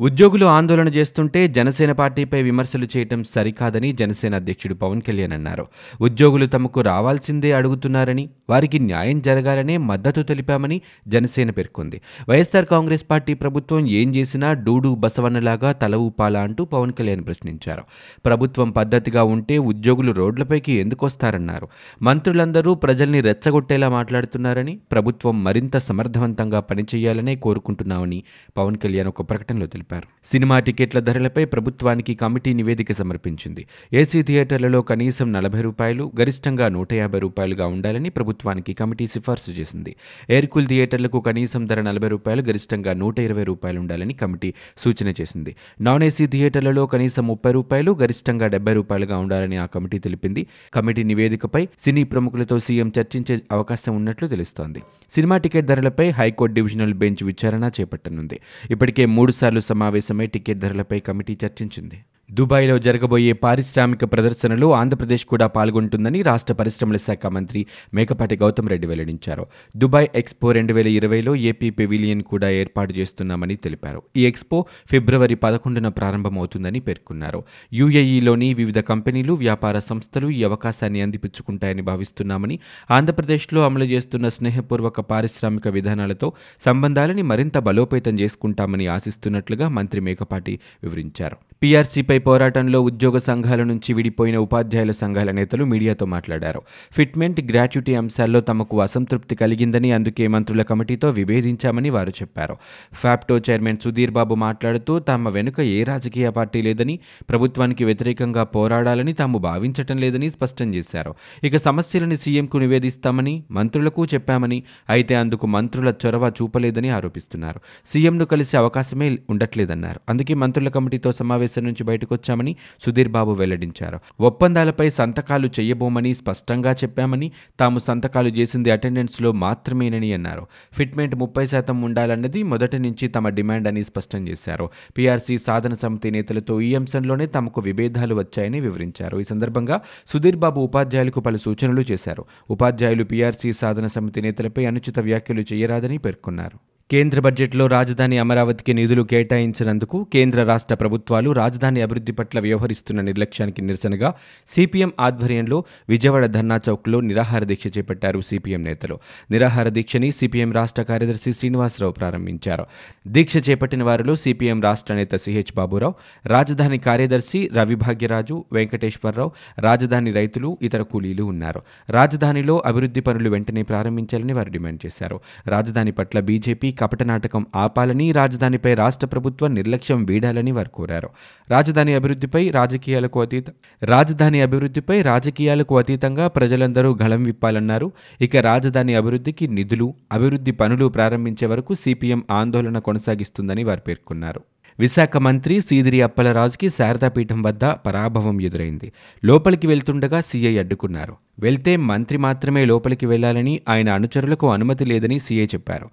ఉద్యోగులు ఆందోళన చేస్తుంటే జనసేన పార్టీపై విమర్శలు చేయటం సరికాదని జనసేన అధ్యక్షుడు పవన్ కళ్యాణ్ అన్నారు. ఉద్యోగులు తమకు రావాల్సిందే అడుగుతున్నారని వారికి న్యాయం జరగాలనే మద్దతు తెలిపామని జనసేన పేర్కొంది. వైఎస్ఆర్ కాంగ్రెస్ పార్టీ ప్రభుత్వం ఏం చేసినా డూడు బసవన్నలాగా తల ఊపాలా అంటూ పవన్ కళ్యాణ్ ప్రశ్నించారు. ప్రభుత్వం పద్ధతిగా ఉంటే ఉద్యోగులు రోడ్లపైకి ఎందుకు వస్తారన్నారు మంత్రులందరూ ప్రజల్ని రెచ్చగొట్టేలా మాట్లాడుతున్నారని ప్రభుత్వం మరింత సమర్థవంతంగా పనిచేయాలనే కోరుకుంటున్నామని పవన్ కళ్యాణ్ ఒక ప్రకటనలో తెలిపారు. సినిమా టికెట్ల ధరలపై ప్రభుత్వానికి కమిటీ నివేదిక సమర్పించింది. ఏసీ థియేటర్లలో కనీసం నలభై రూపాయలు గరిష్టంగా నూట యాభై రూపాయలుగా ఉండాలని ప్రభుత్వానికి కమిటీ సిఫార్సు చేసింది. ఎయిర్కూల్ థియేటర్లకు కనీసం ధర నలభై రూపాయలు గరిష్టంగా నూట ఇరవై రూపాయలు ఉండాలని కమిటీ సూచన చేసింది. నాన్ ఏసీ థియేటర్లలో కనీసం ముప్పై రూపాయలు గరిష్టంగా డెబ్బై రూపాయలుగా ఉండాలని ఆ కమిటీ తెలిపింది. కమిటీ నివేదికపై సినీ ప్రముఖులతో సీఎం చర్చించే అవకాశం ఉన్నట్లు తెలుస్తోంది. సినిమా టికెట్ ధరలపై హైకోర్టు డివిజనల్ బెంచ్ విచారణ చేపట్టనుంది. ఇప్పటికే మూడుసార్లు సమావేశమై టికెట్ ధరలపై కమిటీ చర్చించింది దుబాయ్లో జరగబోయే పారిశ్రామిక ప్రదర్శనలో ఆంధ్రప్రదేశ్ కూడా పాల్గొంటుందని రాష్ట్ర పరిశ్రమల శాఖ మంత్రి మేకపాటి గౌతమ్ రెడ్డి వెల్లడించారు. దుబాయ్ ఎక్స్పో రెండు వేల ఇరవైలో ఏపీ పెవిలియన్ కూడా ఏర్పాటు చేస్తున్నామని తెలిపారు. ఈ ఎక్స్పో ఫిబ్రవరి పదకొండున ప్రారంభమవుతుందని పేర్కొన్నారు. యుఏఈలోని వివిధ కంపెనీలు వ్యాపార సంస్థలు ఈ అవకాశాన్ని అందిపుచ్చుకుంటాయని భావిస్తున్నామని ఆంధ్రప్రదేశ్లో అమలు చేస్తున్న స్నేహపూర్వక పారిశ్రామిక విధానాలతో సంబంధాలని మరింత బలోపేతం చేసుకుంటామని ఆశిస్తున్నట్లుగా మంత్రి మేకపాటి వివరించారు. పీఆర్సీపై పోరాటంలో ఉద్యోగ సంఘాల నుంచి విడిపోయిన ఉపాధ్యాయుల సంఘాల నేతలు మీడియాతో మాట్లాడారు. ఫిట్మెంట్ గ్రాట్యుటీ అంశాల్లో తమకు అసంతృప్తి కలిగిందని అందుకే మంత్రుల కమిటీతో విభేదించామని వారు చెప్పారు. ఫ్యాప్టో చైర్మన్ సుధీర్ బాబు మాట్లాడుతూ తమ వెనుక ఏ రాజకీయ పార్టీ లేదని ప్రభుత్వానికి వ్యతిరేకంగా పోరాడాలని తాము భావించటం లేదని స్పష్టం చేశారు. ఇక సమస్యలను సీఎంకు నివేదిస్తామని మంత్రులకు చెప్పామని అయితే అందుకు మంత్రుల చొరవ చూపలేదని ఆరోపిస్తున్నారు. సీఎంను కలిసే అవకాశమే ఉండట్లేదన్నారు. అందుకే మంత్రుల కమిటీతో సమావేశం నుంచి బయటకు వచ్చామని సుధీర్ బాబు వెల్లడించారు. ఒప్పందాలపై సంతకాలు చేయబోమని స్పష్టంగా చెప్పామని తాము సంతకాలు చేసింది అటెండెన్స్లో మాత్రమేనని అన్నారు. ఫిట్మెంట్ ముప్పై శాతం ఉండాలన్నది మొదటి నుంచి తమ డిమాండ్ అని స్పష్టం చేశారు. పీఆర్సీ సాధన సమితి నేతలతో ఈ అంశంలోనే తమకు విభేదాలు వచ్చాయని వివరించారు. ఈ సందర్భంగా సుధీర్ బాబు ఉపాధ్యాయులకు పలు సూచనలు చేశారు. ఉపాధ్యాయులు పీఆర్సీ సాధన సమితి నేతలపై అనుచిత వ్యాఖ్యలు చేయరాదని పేర్కొన్నారు. కేంద్ర బడ్జెట్లో రాజధాని అమరావతికి నిధులు కేటాయించినందుకు కేంద్ర రాష్ట్ర ప్రభుత్వాలు రాజధాని అభివృద్ధి పట్ల వ్యవహరిస్తున్న నిర్లక్ష్యానికి నిరసనగా సిపిఎం ఆధ్వర్యంలో విజయవాడ ధర్నా చౌక్లో నిరాహార దీక్ష చేపట్టారు సిపిఎం నేతలు. నిరాహార దీక్షని సిపిఎం రాష్ట్ర కార్యదర్శి శ్రీనివాసరావు ప్రారంభించారు. దీక్ష చేపట్టిన వారిలో సిపిఎం రాష్ట్ర నేత సిహెచ్ బాబురావు రాజధాని కార్యదర్శి రవిభాగ్యరాజు వెంకటేశ్వరరావు రాజధాని రైతులు ఇతర కూలీలు ఉన్నారు. రాజధానిలో అభివృద్ధి పనులు వెంటనే ప్రారంభించాలని వారు డిమాండ్ చేశారు. రాజధాని పట్ల బీజేపీ కపట నాటకం ఆపాలని రాజధానిపై రాష్ట్ర ప్రభుత్వం నిర్లక్ష్యం వీడాలని వారు కోరారు. రాజధాని అభివృద్ధిపై రాజకీయాలకు అతీత రాజధాని అభివృద్ధిపై రాజకీయాలకు అతీతంగా ప్రజలందరూ గళం విప్పాలన్నారు. ఇక రాజధాని అభివృద్ధికి నిధులు అభివృద్ధి పనులు ప్రారంభించే వరకు సిపిఎం ఆందోళన కొనసాగిస్తుందని వారు పేర్కొన్నారు. విశాఖ మంత్రి సీదిరి అప్పలరాజుకి శారదాపీఠం వద్ద పరాభవం ఎదురైంది. లోపలికి వెళ్తుండగా సీఐ అడ్డుకున్నారు. వెళ్తే మంత్రి మాత్రమే లోపలికి వెళ్ళాలని ఆయన అనుచరులకు అనుమతి లేదని సీఐ చెప్పారు.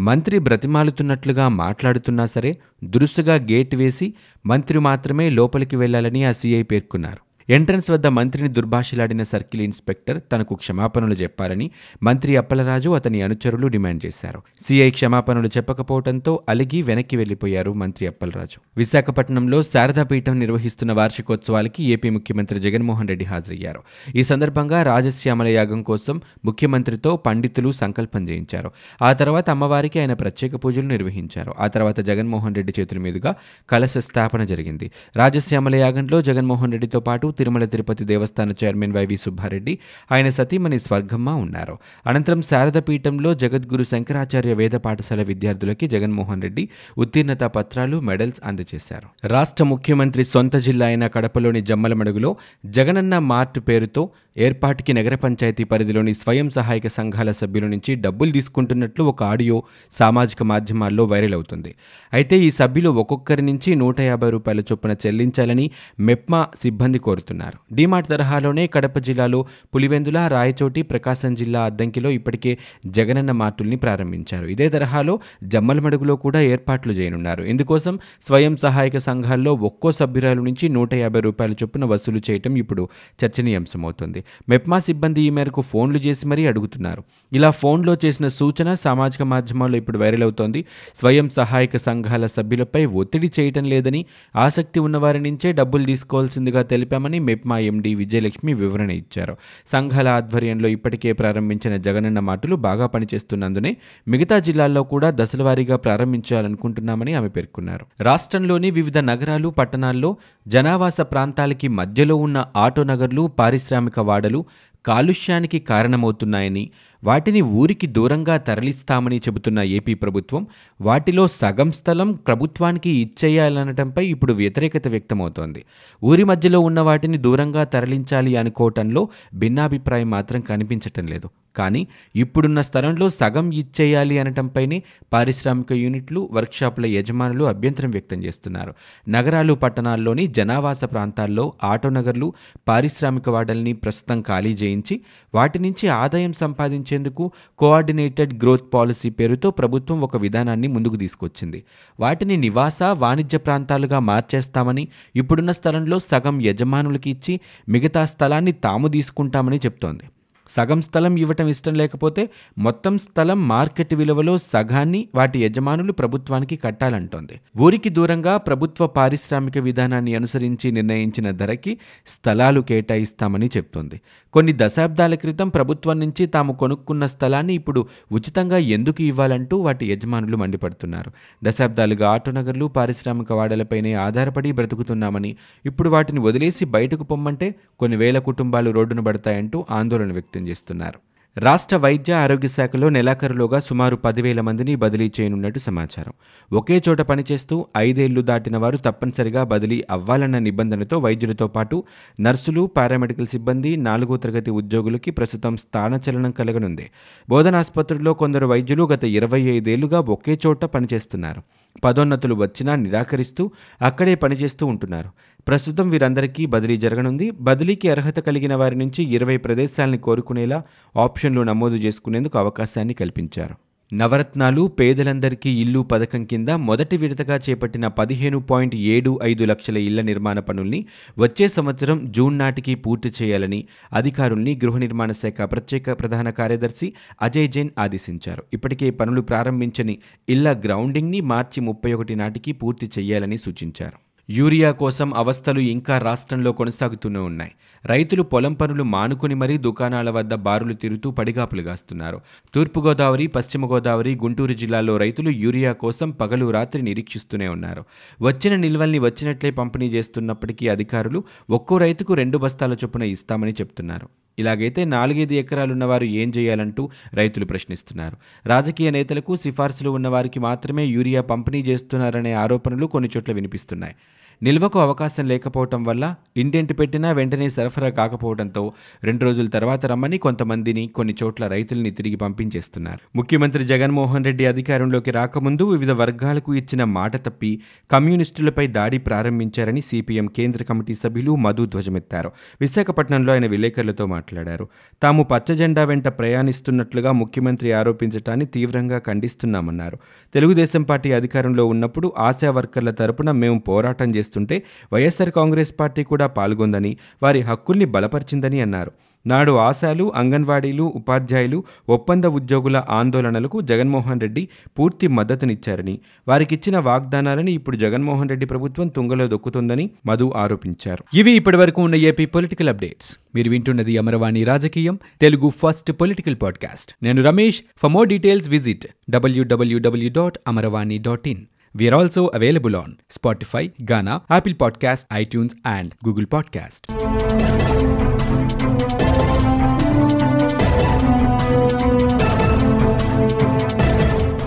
మంత్రి బ్రతిమాలుతున్నట్లుగా మాట్లాడుతున్నా సరే దురుసుగా గేట్ వేసి మంత్రి మాత్రమే లోపలికి వెళ్ళాలని ఆ సీఐ పేర్కొన్నారు. ఎంట్రన్స్ వద్ద మంత్రిని దుర్భాషలాడిన సర్కిల్ ఇన్స్పెక్టర్ తనకు క్షమాపణలు చెప్పాలని మంత్రి అప్పలరాజు అతని అనుచరులు డిమాండ్ చేశారు. సీఐ క్షమాపణలు చెప్పకపోవడంతో అలిగి వెనక్కి వెళ్ళిపోయారు మంత్రి అప్పలరాజు. విశాఖపట్నంలో శారదాపీఠం నిర్వహిస్తున్న వార్షికోత్సవాలకి ఏపీ ముఖ్యమంత్రి జగన్మోహన్ రెడ్డి హాజరయ్యారు. ఈ సందర్భంగా రాజశ్యామల యాగం కోసం ముఖ్యమంత్రితో పండితులు సంకల్పం చేయించారు. ఆ తర్వాత అమ్మవారికి ఆయన ప్రత్యేక పూజలు నిర్వహించారు. ఆ తర్వాత జగన్మోహన్ రెడ్డి చేతుల మీదుగా కలశ స్థాపన జరిగింది. రాజశ్యామల యాగంలో జగన్మోహన్ రెడ్డితో పాటు తిరుమల తిరుపతి దేవస్థాన చైర్మన్ వైవి సుబ్బారెడ్డి. ఆయన సతీమణి స్వర్గమ్మ ఉన్నారు. అనంతరం శారదపీఠంలో జగద్గురు శంకరాచార్య వేద పాఠశాల విద్యార్థులకి జగన్మోహన్ రెడ్డి ఉత్తీర్ణత పత్రాలు మెడల్స్ అందజేశారు. రాష్ట్ర ముఖ్యమంత్రి సొంత జిల్లా అయిన కడపలోని జమ్మలమడుగులో జగనన్న మార్ట్ పేరుతో ఏర్పాటుకి నగర పంచాయతీ పరిధిలోని స్వయం సహాయక సంఘాల సభ్యుల నుంచి డబ్బులు తీసుకుంటున్నట్లు ఒక ఆడియో సామాజిక మాధ్యమాల్లో వైరల్ అవుతుంది. అయితే ఈ సభ్యులు ఒక్కొక్కరి నుంచి నూట యాభై రూపాయల చొప్పున చెల్లించాలని మెప్మా సిబ్బంది కోరుతుంది కోరుతున్నారు డీమార్ట్ తరహాలోనే కడప జిల్లాలో పులివెందుల రాయచోటి ప్రకాశం జిల్లా అద్దంకిలో ఇప్పటికే జగనన్న మార్టుల్ని ప్రారంభించారు. ఇదే తరహాలో జమ్మలమడుగులో కూడా ఏర్పాట్లు చేయనున్నారు. ఇందుకోసం స్వయం సహాయక సంఘాల్లో ఒక్కో సభ్యురాలు నుంచి నూట యాభై రూపాయల చొప్పున వసూలు చేయటం ఇప్పుడు చర్చనీయాంశమవుతుంది. మెప్మా సిబ్బంది ఈ మేరకు ఫోన్లు చేసి మరీ అడుగుతున్నారు. ఇలా ఫోన్లో చేసిన సూచన సామాజిక మాధ్యమాల్లో ఇప్పుడు వైరల్ అవుతోంది. స్వయం సహాయక సంఘాల సభ్యులపై ఒత్తిడి చేయటం లేదని ఆసక్తి ఉన్నవారి నుంచే డబ్బులు తీసుకోవాల్సిందిగా తెలిపామని మెప్మా ఎండీ విజయలక్ష్మి వివరణ ఇచ్చారు. సంఘాల ఆధ్వర్యంలో ఇప్పటికే ప్రారంభించిన జగనన్న మాటలు బాగా పనిచేస్తున్నందునే మిగతా జిల్లాల్లో కూడా దశలవారీగా ప్రారంభించాలనుకుంటున్నామని ఆమె పేర్కొన్నారు. రాష్ట్రంలోని వివిధ నగరాలు పట్టణాల్లో జనావాస ప్రాంతాలకి మధ్యలో ఉన్న ఆటో నగర్లు పారిశ్రామిక వాడలు కాలుష్యానికి కారణమవుతున్నాయని వాటిని ఊరికి దూరంగా తరలిస్తామని చెబుతున్న ఏపీ ప్రభుత్వం వాటిలో సగం స్థలం ప్రభుత్వానికి ఇచ్చేయాలనటంపై ఇప్పుడు వ్యతిరేకత వ్యక్తమవుతోంది. ఊరి మధ్యలో ఉన్న వాటిని దూరంగా తరలించాలి అనుకోవటంలో భిన్నాభిప్రాయం మాత్రం కనిపించటం లేదు. కానీ ఇప్పుడున్న స్థలంలో సగం ఇచ్చేయాలి అనటంపైనే పారిశ్రామిక యూనిట్లు వర్క్షాపుల యజమానులు అభ్యంతరం వ్యక్తం చేస్తున్నారు. నగరాలు పట్టణాల్లోని జనావాస ప్రాంతాల్లో ఆటో నగర్లు పారిశ్రామిక వాడల్ని ప్రస్తుతం ఖాళీ చేయించి వాటి నుంచి ఆదాయం సంపాదించేందుకు కోఆర్డినేటెడ్ గ్రోత్ పాలసీ పేరుతో ప్రభుత్వం ఒక విధానాన్ని ముందుకు తీసుకొచ్చింది. వాటిని నివాస వాణిజ్య ప్రాంతాలుగా మార్చేస్తామని ఇప్పుడున్న స్థలంలో సగం యజమానులకి ఇచ్చి మిగతా స్థలాన్ని తాము తీసుకుంటామని చెప్తోంది. సగం స్థలం ఇవ్వటం ఇష్టం లేకపోతే మొత్తం స్థలం మార్కెట్ విలువలో సగాన్ని వాటి యజమానులు ప్రభుత్వానికి కట్టాలంటోంది. ఊరికి దూరంగా ప్రభుత్వ పారిశ్రామిక విధానాన్ని అనుసరించి నిర్ణయించిన ధరకి స్థలాలు కేటాయిస్తామని చెప్తోంది. కొన్ని దశాబ్దాల క్రితం ప్రభుత్వం నుంచి తాము కొనుక్కున్న స్థలాన్ని ఇప్పుడు ఉచితంగా ఎందుకు ఇవ్వాలంటూ వాటి యజమానులు మండిపడుతున్నారు. దశాబ్దాలుగా ఆటో నగర్లు పారిశ్రామిక వాడలపైనే ఆధారపడి బ్రతుకుతున్నామని ఇప్పుడు వాటిని వదిలేసి బయటకు పొమ్మంటే కొన్ని వేల కుటుంబాలు రోడ్డున పడతాయంటూ ఆందోళన వ్యక్తం చేస్తున్నారు. రాష్ట్ర వైద్య ఆరోగ్య శాఖలో నెలాఖరులోగా సుమారు పదివేల మందిని బదిలీ చేయనున్నట్టు సమాచారం. ఒకే చోట పనిచేస్తూ ఐదేళ్ళు దాటిన వారు తప్పనిసరిగా బదిలీ అవ్వాలన్న నిబంధనతో వైద్యులతో పాటు నర్సులు పారామెడికల్ సిబ్బంది నాలుగో తరగతి ఉద్యోగులకి ప్రస్తుతం స్థానచలనం కలగనుంది. బోధనాసుపత్రుల్లో కొందరు వైద్యులు గత ఇరవై ఐదేళ్ళుగా ఒకే చోట పనిచేస్తున్నారు. పదోన్నతులు వచ్చినా నిరాకరిస్తూ అక్కడే పనిచేస్తూ ఉంటున్నారు. ప్రస్తుతం వీరందరికీ బదిలీ జరగనుంది. బదిలీకి అర్హత కలిగిన వారి నుంచి ఇరవై ప్రదేశాలను కోరుకునేలా ఆప్షన్లు నమోదు చేసుకునేందుకు అవకాశాన్ని కల్పించారు. నవరత్నాలు పేదలందరికీ ఇల్లు పథకం కింద మొదటి విడతగా చేపట్టిన పదిహేను పాయింట్ ఏడు ఐదు లక్షల ఇళ్ళ నిర్మాణ పనుల్ని వచ్చే సంవత్సరం జూన్ నాటికి పూర్తి చేయాలని అధికారుల్ని గృహ నిర్మాణ శాఖ ప్రత్యేక ప్రధాన కార్యదర్శి అజయ్ జైన్ ఆదేశించారు. ఇప్పటికే పనులు ప్రారంభించని ఇళ్ళ గ్రౌండింగ్ని మార్చి ముప్పై ఒకటి నాటికి పూర్తి చేయాలని సూచించారు. యూరియా కోసం అవస్థలు ఇంకా రాష్ట్రంలో కొనసాగుతూనే ఉన్నాయి. రైతులు పొలం పనులు మానుకుని మరీ దుకాణాల వద్ద బారులు తిరుగుతూ పడిగాపులు గాస్తున్నారు. తూర్పుగోదావరి పశ్చిమ గోదావరి గుంటూరు జిల్లాలో రైతులు యూరియా కోసం పగలు రాత్రి నిరీక్షిస్తూనే ఉన్నారు. వచ్చిన నిల్వల్ని వచ్చినట్లే పంపిణీ చేస్తున్నప్పటికీ అధికారులు ఒక్కో రైతుకు రెండు బస్తాల చొప్పున ఇస్తామని చెప్తున్నారు. ఇలాగైతే నాలుగైదు ఎకరాలున్నవారు ఏం చేయాలంటూ రైతులు ప్రశ్నిస్తున్నారు. రాజకీయ నేతలకు సిఫార్సులు ఉన్నవారికి మాత్రమే యూరియా పంపిణీ చేస్తున్నారనే ఆరోపణలు కొన్ని చోట్ల వినిపిస్తున్నాయి. నిల్వకు అవకాశం లేకపోవటం వల్ల ఇంటింటి పెట్టినా వెంటనే సరఫరా కాకపోవడంతో రెండు రోజుల తర్వాత రమ్మని కొంతమందిని కొన్ని చోట్ల రైతుల్ని తిరిగి పంపించేస్తున్నారు. ముఖ్యమంత్రి జగన్మోహన్ రెడ్డి అధికారంలోకి రాకముందు వివిధ వర్గాలకు ఇచ్చిన మాట తప్పి కమ్యూనిస్టులపై దాడి ప్రారంభించారని సిపిఎం కేంద్ర కమిటీ సభ్యులు మధు ధ్వజమెత్తారు. విశాఖపట్నంలో ఆయన విలేకరులతో మాట్లాడారు. తాము పచ్చజెండా వెంట ప్రయాణిస్తున్నట్లుగా ముఖ్యమంత్రి ఆరోపించటాన్ని తీవ్రంగా ఖండిస్తున్నామన్నారు. తెలుగుదేశం పార్టీ అధికారంలో ఉన్నప్పుడు ఆశా వర్కర్ల తరపున మేము పోరాటం చేస్తుంటే వైఎస్సార్ కాంగ్రెస్ పార్టీ కూడా పాల్గొందని వారి హక్కుల్ని బలపరిచిందని అన్నారు. నాడు ఆశాలు అంగన్వాడీలు ఉపాధ్యాయులు ఒప్పంద ఉద్యోగుల ఆందోళనలకు జగన్మోహన్ రెడ్డి పూర్తి మద్దతునిచ్చారని వారికిచ్చిన వాగ్దానాలని ఇప్పుడు జగన్మోహన్ రెడ్డి ప్రభుత్వం తుంగలో దొక్కుతుందని మధు ఆరోపించారు. ఇవి ఇప్పటివరకు ఉన్న ఏపీ పొలిటికల్ అప్డేట్స్. మీరు వింటున్నది అమరవాణి రాజకీయం తెలుగు ఫస్ట్ పొలిటికల్ పాడ్కాస్ట్. నేను Ramesh. For more details visit W W W dot Amaravani dot in. We are also available on Spotify, Ghana, Apple Podcast, iTunes, and Google Podcast.